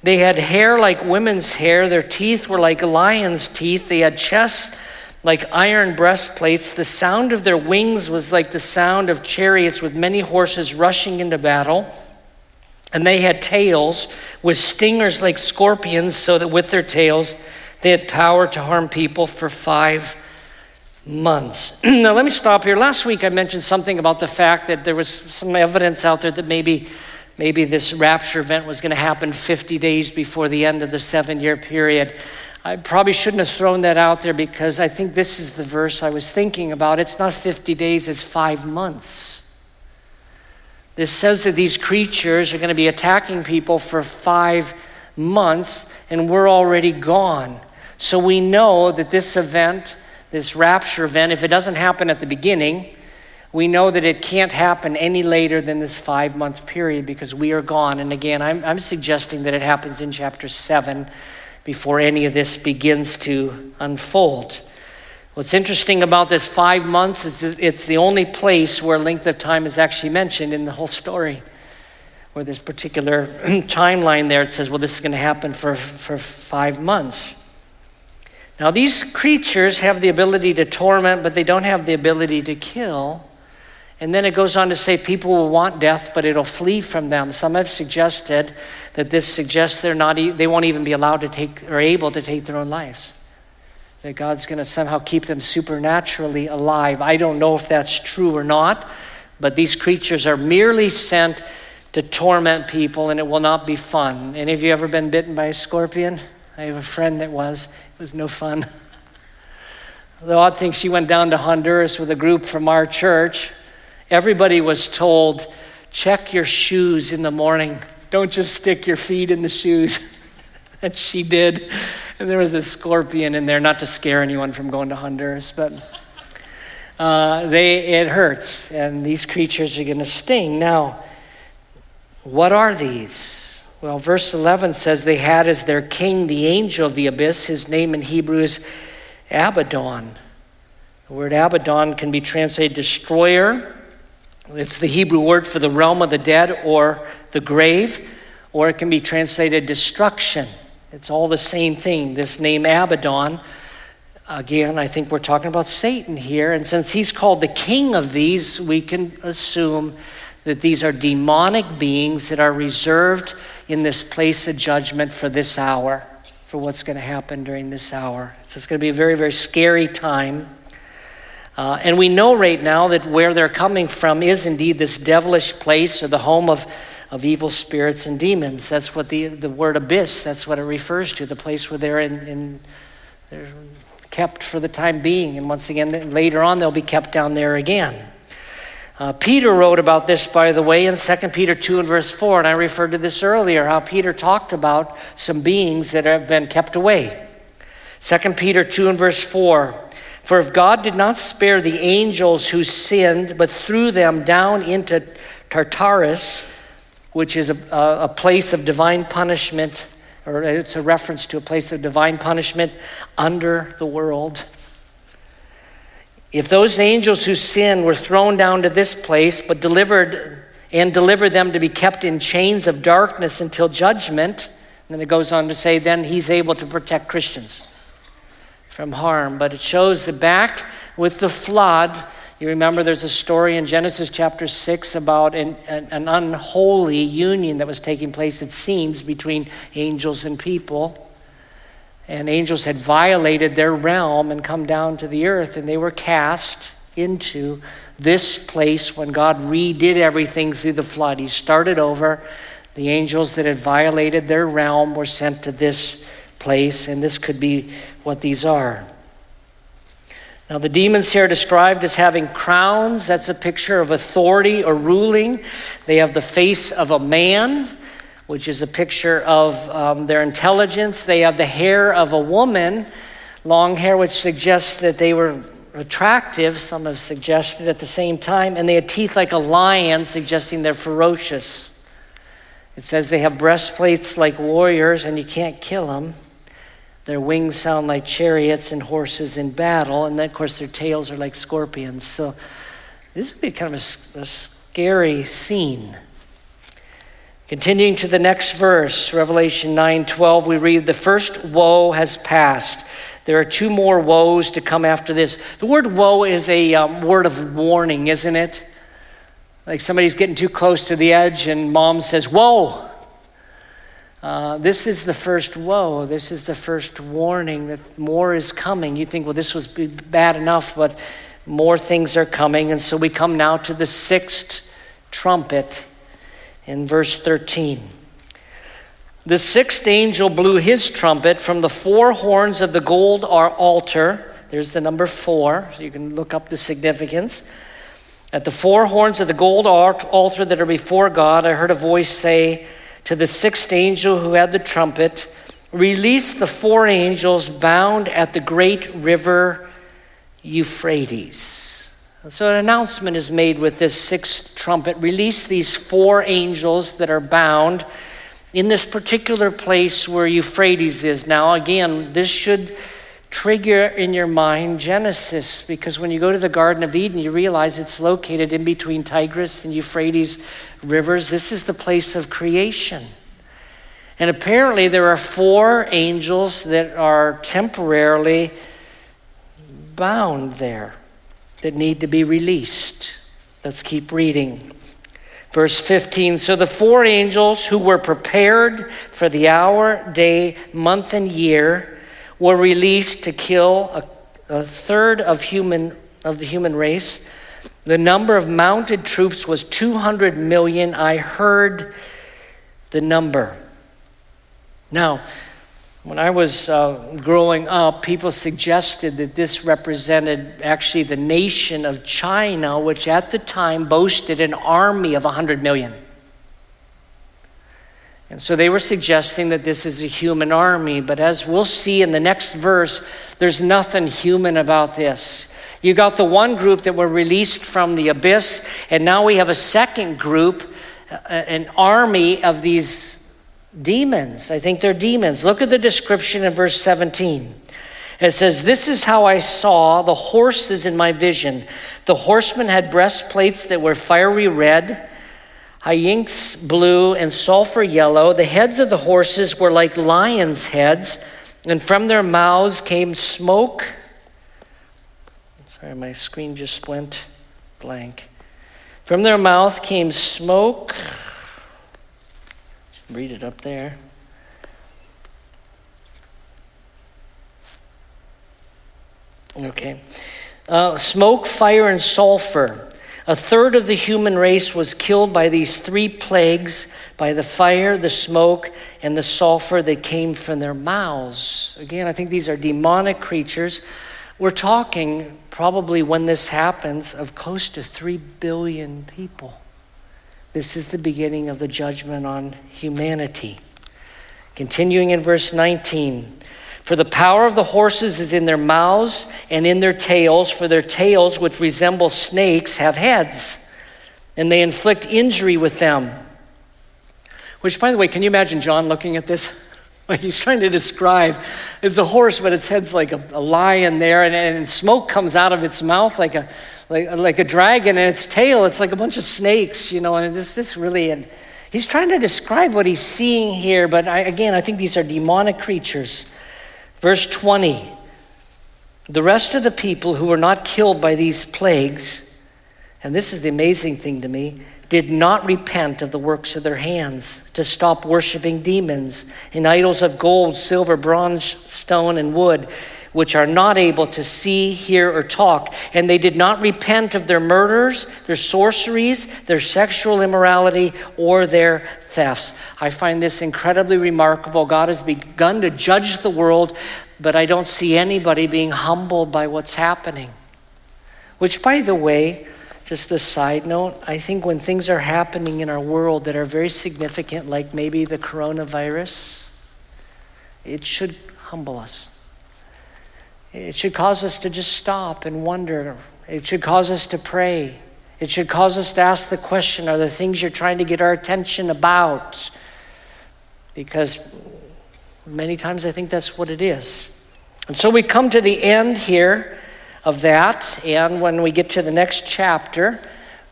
A: They had hair like women's hair. Their teeth were like lions' teeth. They had chests like iron breastplates. The sound of their wings was like the sound of chariots with many horses rushing into battle. And they had tails with stingers like scorpions, so that with their tails they had power to harm people for five months. now, let me stop here. Last week I mentioned something about the fact that there was some evidence out there that maybe, maybe this rapture event was going to happen 50 days before the end of the seven year period. I probably shouldn't have thrown that out there because I think this is the verse I was thinking about. It's not 50 days, it's five months. This says that these creatures are going to be attacking people for five months, and we're already gone. So we know that this event this rapture event, if it doesn't happen at the beginning, we know that it can't happen any later than this five month period because we are gone. And again, I'm, I'm suggesting that it happens in chapter 7 before any of this begins to unfold. What's interesting about this five months is that it's the only place where length of time is actually mentioned in the whole story. Where there's particular timeline there, it says, well, this is going to happen for, for five months. Now, these creatures have the ability to torment, but they don't have the ability to kill. And then it goes on to say people will want death, but it'll flee from them. Some have suggested that this suggests they're not, they won't even be allowed to take or able to take their own lives. That God's going to somehow keep them supernaturally alive. I don't know if that's true or not, but these creatures are merely sent to torment people, and it will not be fun. Any of you ever been bitten by a scorpion? I have a friend that was. It was no fun. the odd thing, she went down to Honduras with a group from our church. Everybody was told, check your shoes in the morning. Don't just stick your feet in the shoes. and she did. And there was a scorpion in there, not to scare anyone from going to Honduras, but uh, they, it hurts. And these creatures are going to sting. Now, what are these? Well, verse 11 says they had as their king the angel of the abyss. His name in Hebrew is Abaddon. The word Abaddon can be translated destroyer. It's the Hebrew word for the realm of the dead or the grave, or it can be translated destruction. It's all the same thing. This name Abaddon, again, I think we're talking about Satan here. And since he's called the king of these, we can assume that these are demonic beings that are reserved in this place of judgment for this hour, for what's going to happen during this hour. So it's going to be a very, very scary time. Uh, and we know right now that where they're coming from is indeed this devilish place or the home of, of evil spirits and demons. That's what the, the word abyss, that's what it refers to, the place where they're in, in they're kept for the time being. And once again, later on, they'll be kept down there again. Uh, Peter wrote about this, by the way, in 2 Peter 2 and verse 4, and I referred to this earlier, how Peter talked about some beings that have been kept away. 2 Peter 2 and verse 4 For if God did not spare the angels who sinned, but threw them down into Tartarus, which is a, a, a place of divine punishment, or it's a reference to a place of divine punishment under the world. If those angels who sinned were thrown down to this place, but delivered and delivered them to be kept in chains of darkness until judgment, and then it goes on to say, then he's able to protect Christians from harm. But it shows the back with the flood, you remember there's a story in Genesis chapter 6 about an, an, an unholy union that was taking place, it seems, between angels and people. And angels had violated their realm and come down to the earth, and they were cast into this place when God redid everything through the flood. He started over. The angels that had violated their realm were sent to this place, and this could be what these are. Now, the demons here described as having crowns. That's a picture of authority or ruling. They have the face of a man which is a picture of um, their intelligence. They have the hair of a woman, long hair, which suggests that they were attractive, some have suggested at the same time, and they had teeth like a lion, suggesting they're ferocious. It says they have breastplates like warriors, and you can't kill them. Their wings sound like chariots and horses in battle, and then, of course, their tails are like scorpions. So, this would be kind of a, a scary scene. Continuing to the next verse, Revelation 9:12, we read, "The first woe has passed. There are two more woes to come after this." The word woe is a um, word of warning, isn't it? Like somebody's getting too close to the edge, and mom says, "Whoa!" Uh, this is the first woe. This is the first warning that more is coming. You think, well, this was bad enough, but more things are coming. And so we come now to the sixth trumpet in verse 13. The sixth angel blew his trumpet from the four horns of the gold altar. There's the number four, so you can look up the significance. At the four horns of the gold altar that are before God, I heard a voice say to the sixth angel who had the trumpet, Release the four angels bound at the great river Euphrates. So, an announcement is made with this sixth trumpet release these four angels that are bound in this particular place where Euphrates is. Now, again, this should trigger in your mind Genesis, because when you go to the Garden of Eden, you realize it's located in between Tigris and Euphrates rivers. This is the place of creation. And apparently, there are four angels that are temporarily bound there that need to be released. Let's keep reading. Verse 15 So the four angels who were prepared for the hour, day, month, and year were released to kill a, a third of, human, of the human race. The number of mounted troops was 200 million. I heard the number. Now, when I was uh, growing up, people suggested that this represented actually the nation of China, which at the time boasted an army of 100 million. And so they were suggesting that this is a human army, but as we'll see in the next verse, there's nothing human about this. You got the one group that were released from the abyss, and now we have a second group, uh, an army of these Demons. I think they're demons. Look at the description in verse 17. It says, This is how I saw the horses in my vision. The horsemen had breastplates that were fiery red, hyacinth blue, and sulfur yellow. The heads of the horses were like lions' heads, and from their mouths came smoke. Sorry, my screen just went blank. From their mouth came smoke. Read it up there. Okay. Uh, smoke, fire, and sulfur. A third of the human race was killed by these three plagues by the fire, the smoke, and the sulfur that came from their mouths. Again, I think these are demonic creatures. We're talking probably when this happens of close to 3 billion people. This is the beginning of the judgment on humanity. Continuing in verse 19. For the power of the horses is in their mouths and in their tails, for their tails, which resemble snakes, have heads, and they inflict injury with them. Which, by the way, can you imagine John looking at this? He's trying to describe it's a horse, but its head's like a, a lion there, and, and, smoke comes out of its mouth like a, like, like a dragon, and its tail, it's like a bunch of snakes, you know, and this, this really. And he's trying to describe what he's seeing here, but I, again, I think these are demonic creatures. Verse 20 The rest of the people who were not killed by these plagues, and this is the amazing thing to me, did not repent of the works of their hands to stop worshiping demons and idols of gold, silver, bronze, stone, and wood, which are not able to see, hear, or talk. And they did not repent of their murders, their sorceries, their sexual immorality, or their thefts. I find this incredibly remarkable. God has begun to judge the world, but I don't see anybody being humbled by what's happening. Which, by the way, just a side note, I think when things are happening in our world that are very significant, like maybe the coronavirus, it should humble us. It should cause us to just stop and wonder. It should cause us to pray. It should cause us to ask the question are the things you're trying to get our attention about? Because many times I think that's what it is. And so we come to the end here of that. And when we get to the next chapter,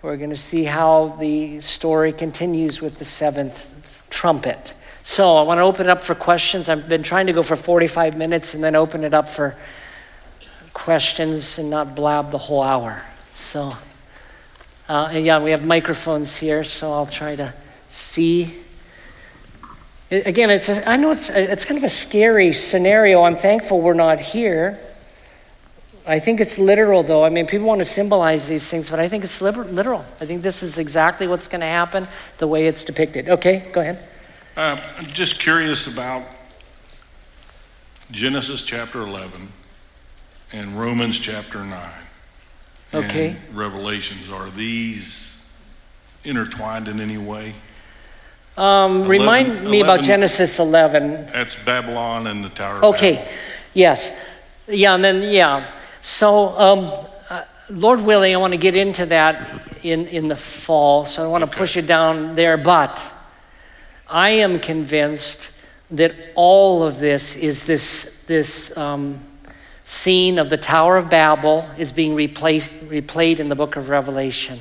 A: we're going to see how the story continues with the seventh trumpet. So I want to open it up for questions. I've been trying to go for 45 minutes and then open it up for questions and not blab the whole hour. So, uh, yeah, we have microphones here, so I'll try to see. again, it's a, I know it's, it's kind of a scary scenario. I'm thankful we're not here I think it's literal, though. I mean, people want to symbolize these things, but I think it's literal. I think this is exactly what's going to happen the way it's depicted. Okay, go ahead.
B: Uh, I'm just curious about Genesis chapter 11 and Romans chapter 9.
A: Okay.
B: Revelations. Are these intertwined in any way?
A: Um, 11, remind me 11, about Genesis 11.
B: That's Babylon and the Tower
A: Okay, yes. Yeah, and then, yeah. So, um, uh, Lord willing, I want to get into that in, in the fall, so I want to push it down there. But I am convinced that all of this is this, this um, scene of the Tower of Babel is being replaced, replayed in the book of Revelation.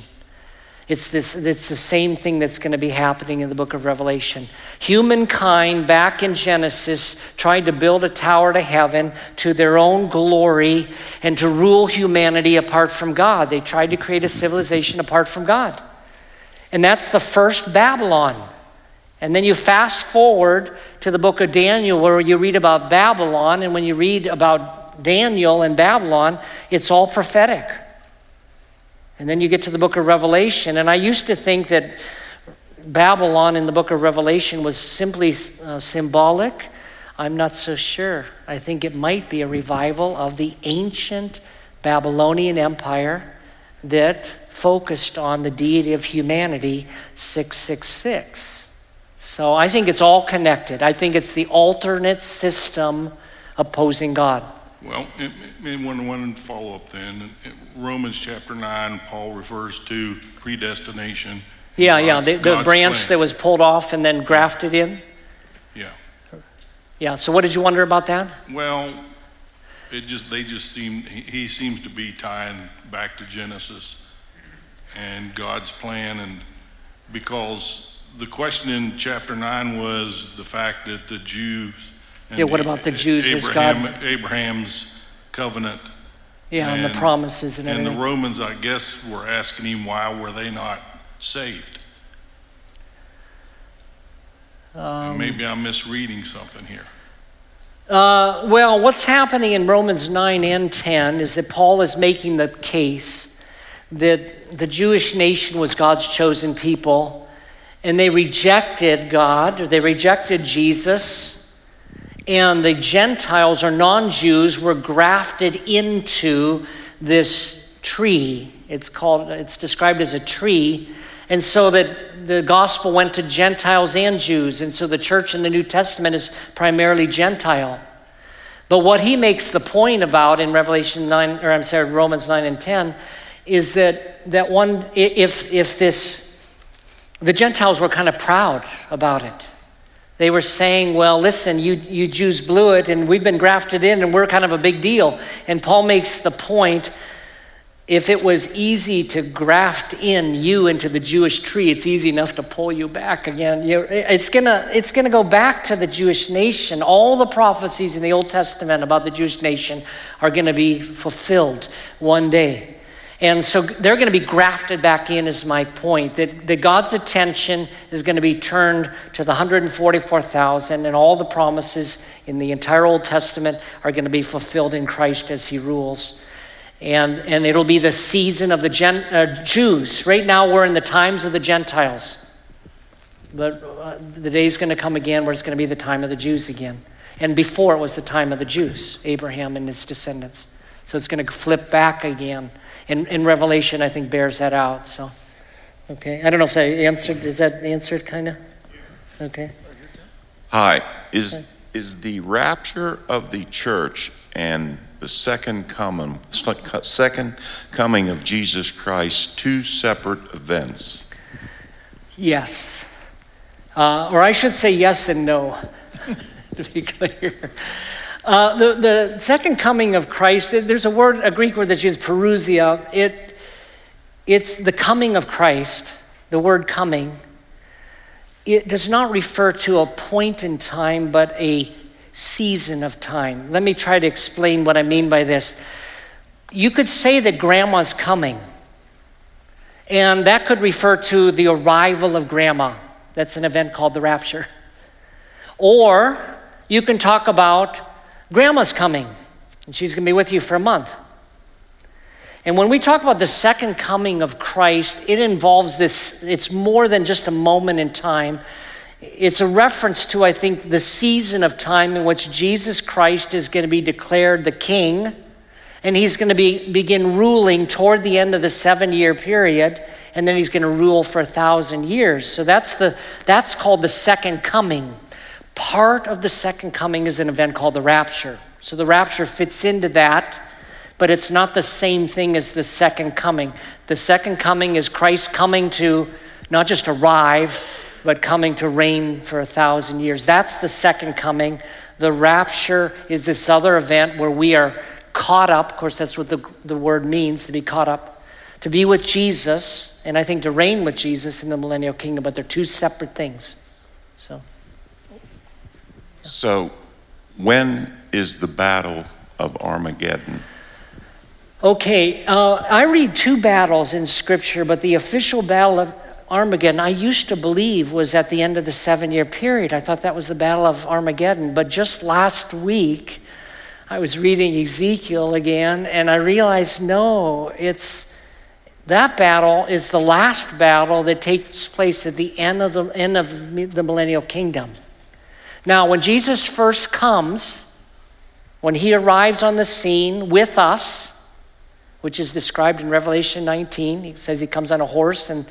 A: It's, this, it's the same thing that's going to be happening in the book of Revelation. Humankind, back in Genesis, tried to build a tower to heaven to their own glory and to rule humanity apart from God. They tried to create a civilization apart from God. And that's the first Babylon. And then you fast forward to the book of Daniel, where you read about Babylon. And when you read about Daniel and Babylon, it's all prophetic. And then you get to the book of Revelation. And I used to think that Babylon in the book of Revelation was simply uh, symbolic. I'm not so sure. I think it might be a revival of the ancient Babylonian Empire that focused on the deity of humanity, 666. So I think it's all connected. I think it's the alternate system opposing God.
B: Well, one, one follow up then. Romans chapter 9, Paul refers to predestination.
A: Yeah, yeah, the, the branch plan. that was pulled off and then grafted in.
B: Yeah.
A: Yeah, so what did you wonder about that?
B: Well, it just they just seem he seems to be tying back to Genesis and God's plan and because the question in chapter 9 was the fact that the Jews
A: yeah, what about the Jews?
B: Abraham, God... Abraham's covenant
A: Yeah, and, the promises and
B: And the
A: everything.
B: Romans, I guess, were asking him why were they not saved?
A: Um,
B: Maybe I'm misreading something here.
A: Uh, well, what's happening in Romans 9 and 10 is that Paul is making the case that the Jewish nation was God's chosen people, and they rejected God, or they rejected Jesus, and the Gentiles or non Jews were grafted into this tree. It's called, it's described as a tree. And so that the gospel went to Gentiles and Jews. And so the church in the New Testament is primarily Gentile. But what he makes the point about in Revelation 9, or I'm sorry, Romans 9 and 10, is that, that one, if, if this, the Gentiles were kind of proud about it. They were saying, well, listen, you, you Jews blew it and we've been grafted in and we're kind of a big deal. And Paul makes the point if it was easy to graft in you into the Jewish tree, it's easy enough to pull you back again. It's gonna, it's gonna go back to the Jewish nation. All the prophecies in the Old Testament about the Jewish nation are gonna be fulfilled one day. And so they're going to be grafted back in, is my point. That, that God's attention is going to be turned to the 144,000, and all the promises in the entire Old Testament are going to be fulfilled in Christ as He rules. And, and it'll be the season of the Gen, uh, Jews. Right now, we're in the times of the Gentiles. But uh, the day's going to come again where it's going to be the time of the Jews again. And before it was the time of the Jews, Abraham and his descendants. So it's going to flip back again. And, and Revelation, I think, bears that out. So, okay. I don't know if that answered, is that answered kind of? Okay.
C: Hi, is, is the rapture of the church and the second coming, second coming of Jesus Christ two separate events?
A: Yes. Uh, or I should say yes and no, to be clear. Uh, the, the second coming of Christ, there's a word, a Greek word that's used, parousia. It, it's the coming of Christ, the word coming. It does not refer to a point in time, but a season of time. Let me try to explain what I mean by this. You could say that grandma's coming, and that could refer to the arrival of grandma. That's an event called the rapture. Or you can talk about grandma's coming, and she's going to be with you for a month. And when we talk about the second coming of Christ, it involves this, it's more than just a moment in time. It's a reference to, I think, the season of time in which Jesus Christ is going to be declared the king, and he's going to be, begin ruling toward the end of the seven year period, and then he's going to rule for a thousand years. So that's, the, that's called the second coming. Part of the second coming is an event called the rapture. So the rapture fits into that, but it's not the same thing as the second coming. The second coming is Christ coming to not just arrive, but coming to reign for a thousand years. That's the second coming. The rapture is this other event where we are caught up. Of course, that's what the, the word means to be caught up, to be with Jesus, and I think to reign with Jesus in the millennial kingdom, but they're two separate things. So.
C: So, when is the battle of Armageddon?
A: Okay, uh, I read two battles in Scripture, but the official battle of Armageddon, I used to believe was at the end of the seven year period. I thought that was the Battle of Armageddon. But just last week, I was reading Ezekiel again, and I realized no, it's that battle is the last battle that takes place at the end of the end of the millennial kingdom. Now, when Jesus first comes, when he arrives on the scene with us, which is described in Revelation 19, he says he comes on a horse and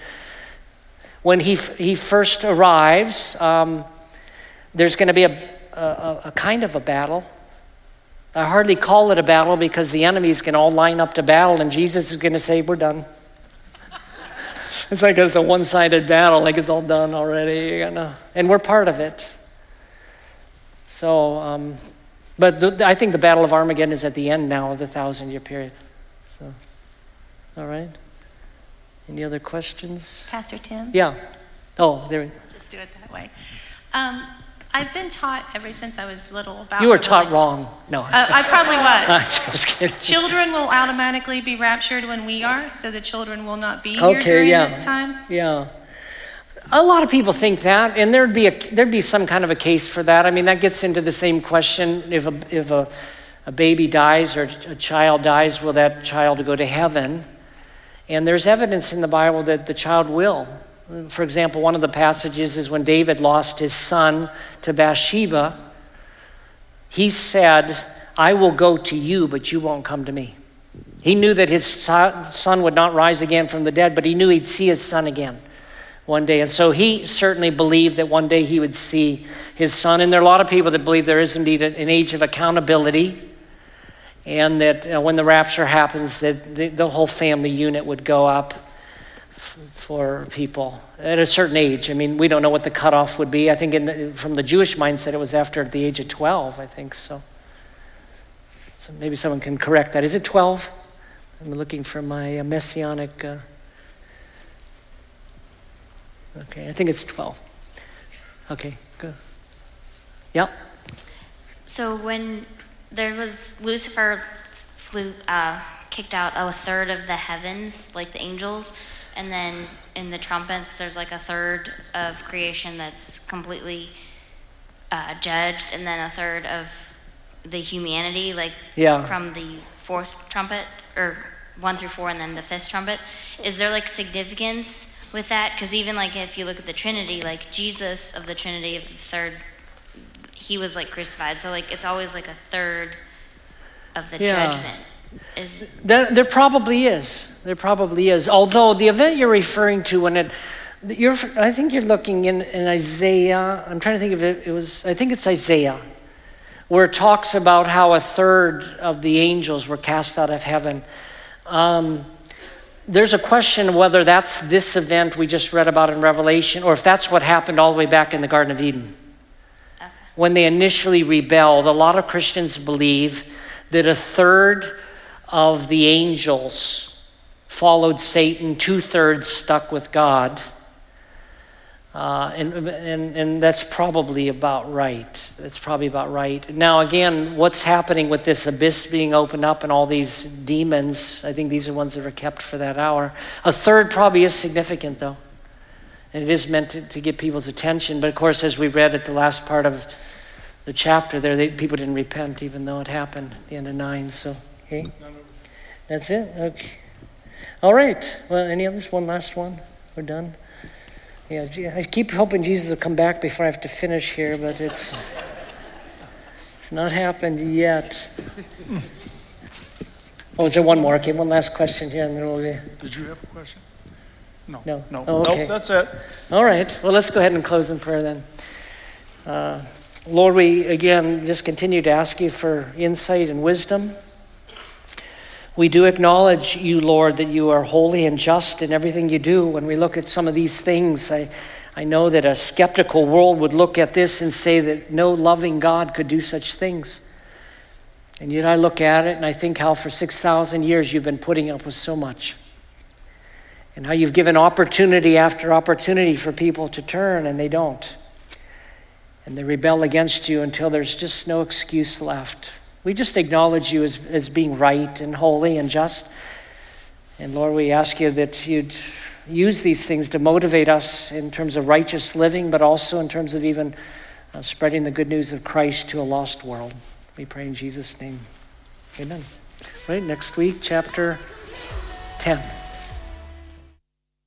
A: when he, he first arrives, um, there's going to be a, a, a, kind of a battle. I hardly call it a battle because the enemies can all line up to battle, and Jesus is going to say, We're done. it's like it's a one sided battle, like it's all done already. You know? And we're part of it. So, um, but the, I think the Battle of Armageddon is at the end now of the thousand year period. So, all right. Any other questions?
D: Pastor Tim?
A: Yeah. Oh, there.
D: Just do it that way. Um, I've been taught ever since I was little about.
A: You were taught wrong. No.
D: Uh, I probably was.
A: I'm just kidding.
D: Children will automatically be raptured when we are, so the children will not be here
A: Okay,
D: during
A: yeah.
D: this time.
A: Yeah. A lot of people think that, and there'd be a, there'd be some kind of a case for that. I mean, that gets into the same question: if a if a, a baby dies or a child dies, will that child go to heaven? And there's evidence in the Bible that the child will. For example, one of the passages is when David lost his son to Bathsheba. He said, "I will go to you, but you won't come to me." He knew that his son would not rise again from the dead, but he knew he'd see his son again one day. And so he certainly believed that one day he would see his son. And there are a lot of people that believe there is indeed an age of accountability, and that uh, when the rapture happens, that the, the whole family unit would go up f- for people at a certain age. I mean, we don't know what the cutoff would be. I think in the, from the Jewish mindset, it was after the age of 12, I think so. So maybe someone can correct that. Is it 12? I'm looking for my uh, messianic. Uh, okay, I think it's 12. Okay, good. Yep.
E: So when there was Lucifer flew uh, kicked out a third of the heavens, like the angels, and then in the trumpets, there's like a third of creation that's completely uh, judged, and then a third of the humanity, like
A: Yeah.
E: from the fourth trumpet or one through four, and then the fifth trumpet. Is there like significance with that? Because even like if you look at the Trinity, like Jesus of the Trinity of the third he was like crucified. So like it's always like a third of the
A: Yeah.
E: judgment. Is
A: There, there probably is. There probably is. Although the event you're referring to, when it, you're, I think you're looking in, in Isaiah. I'm trying to think of it. It was, I think it's Isaiah, where it talks about how a third of the angels were cast out of heaven. Um, there's a question whether that's this event we just read about in Revelation, or if that's what happened all the way back in the Garden of Eden. When they initially rebelled, a lot of Christians believe that a third of the angels followed Satan, two thirds stuck with God. Uh, and, and, and that's probably about right. That's probably about right. Now, again, what's happening with this abyss being opened up and all these demons? I think these are ones that are kept for that hour. A third probably is significant, though. And it is meant to, to get people's attention. But of course, as we read at the last part of the chapter there, they, people didn't repent, even though it happened at the end of 9. So, okay. That's it? Okay. All right. Well, any others? One last one? We're done? Yeah, I keep hoping Jesus will come back before I have to finish here, but it's it's not happened yet. Oh, is there one more? Okay, one last question here, and then we'll be.
F: Did you have a question? No.
A: No.
F: No.
A: Oh, okay.
F: Nope, that's it.
A: All right. Well, let's go ahead and close in prayer then. Uh, Lord, we again just continue to ask you for insight and wisdom. We do acknowledge you, Lord, that you are holy and just in everything you do. When we look at some of these things, I, I know that a skeptical world would look at this and say that no loving God could do such things. And yet I look at it and I think how for 6,000 years you've been putting up with so much. And how you've given opportunity after opportunity for people to turn and they don't. And they rebel against you until there's just no excuse left. We just acknowledge you as, as being right and holy and just. And Lord, we ask you that you'd use these things to motivate us in terms of righteous living, but also in terms of even uh, spreading the good news of Christ to a lost world. We pray in Jesus' name. Amen. Right, next week, chapter 10.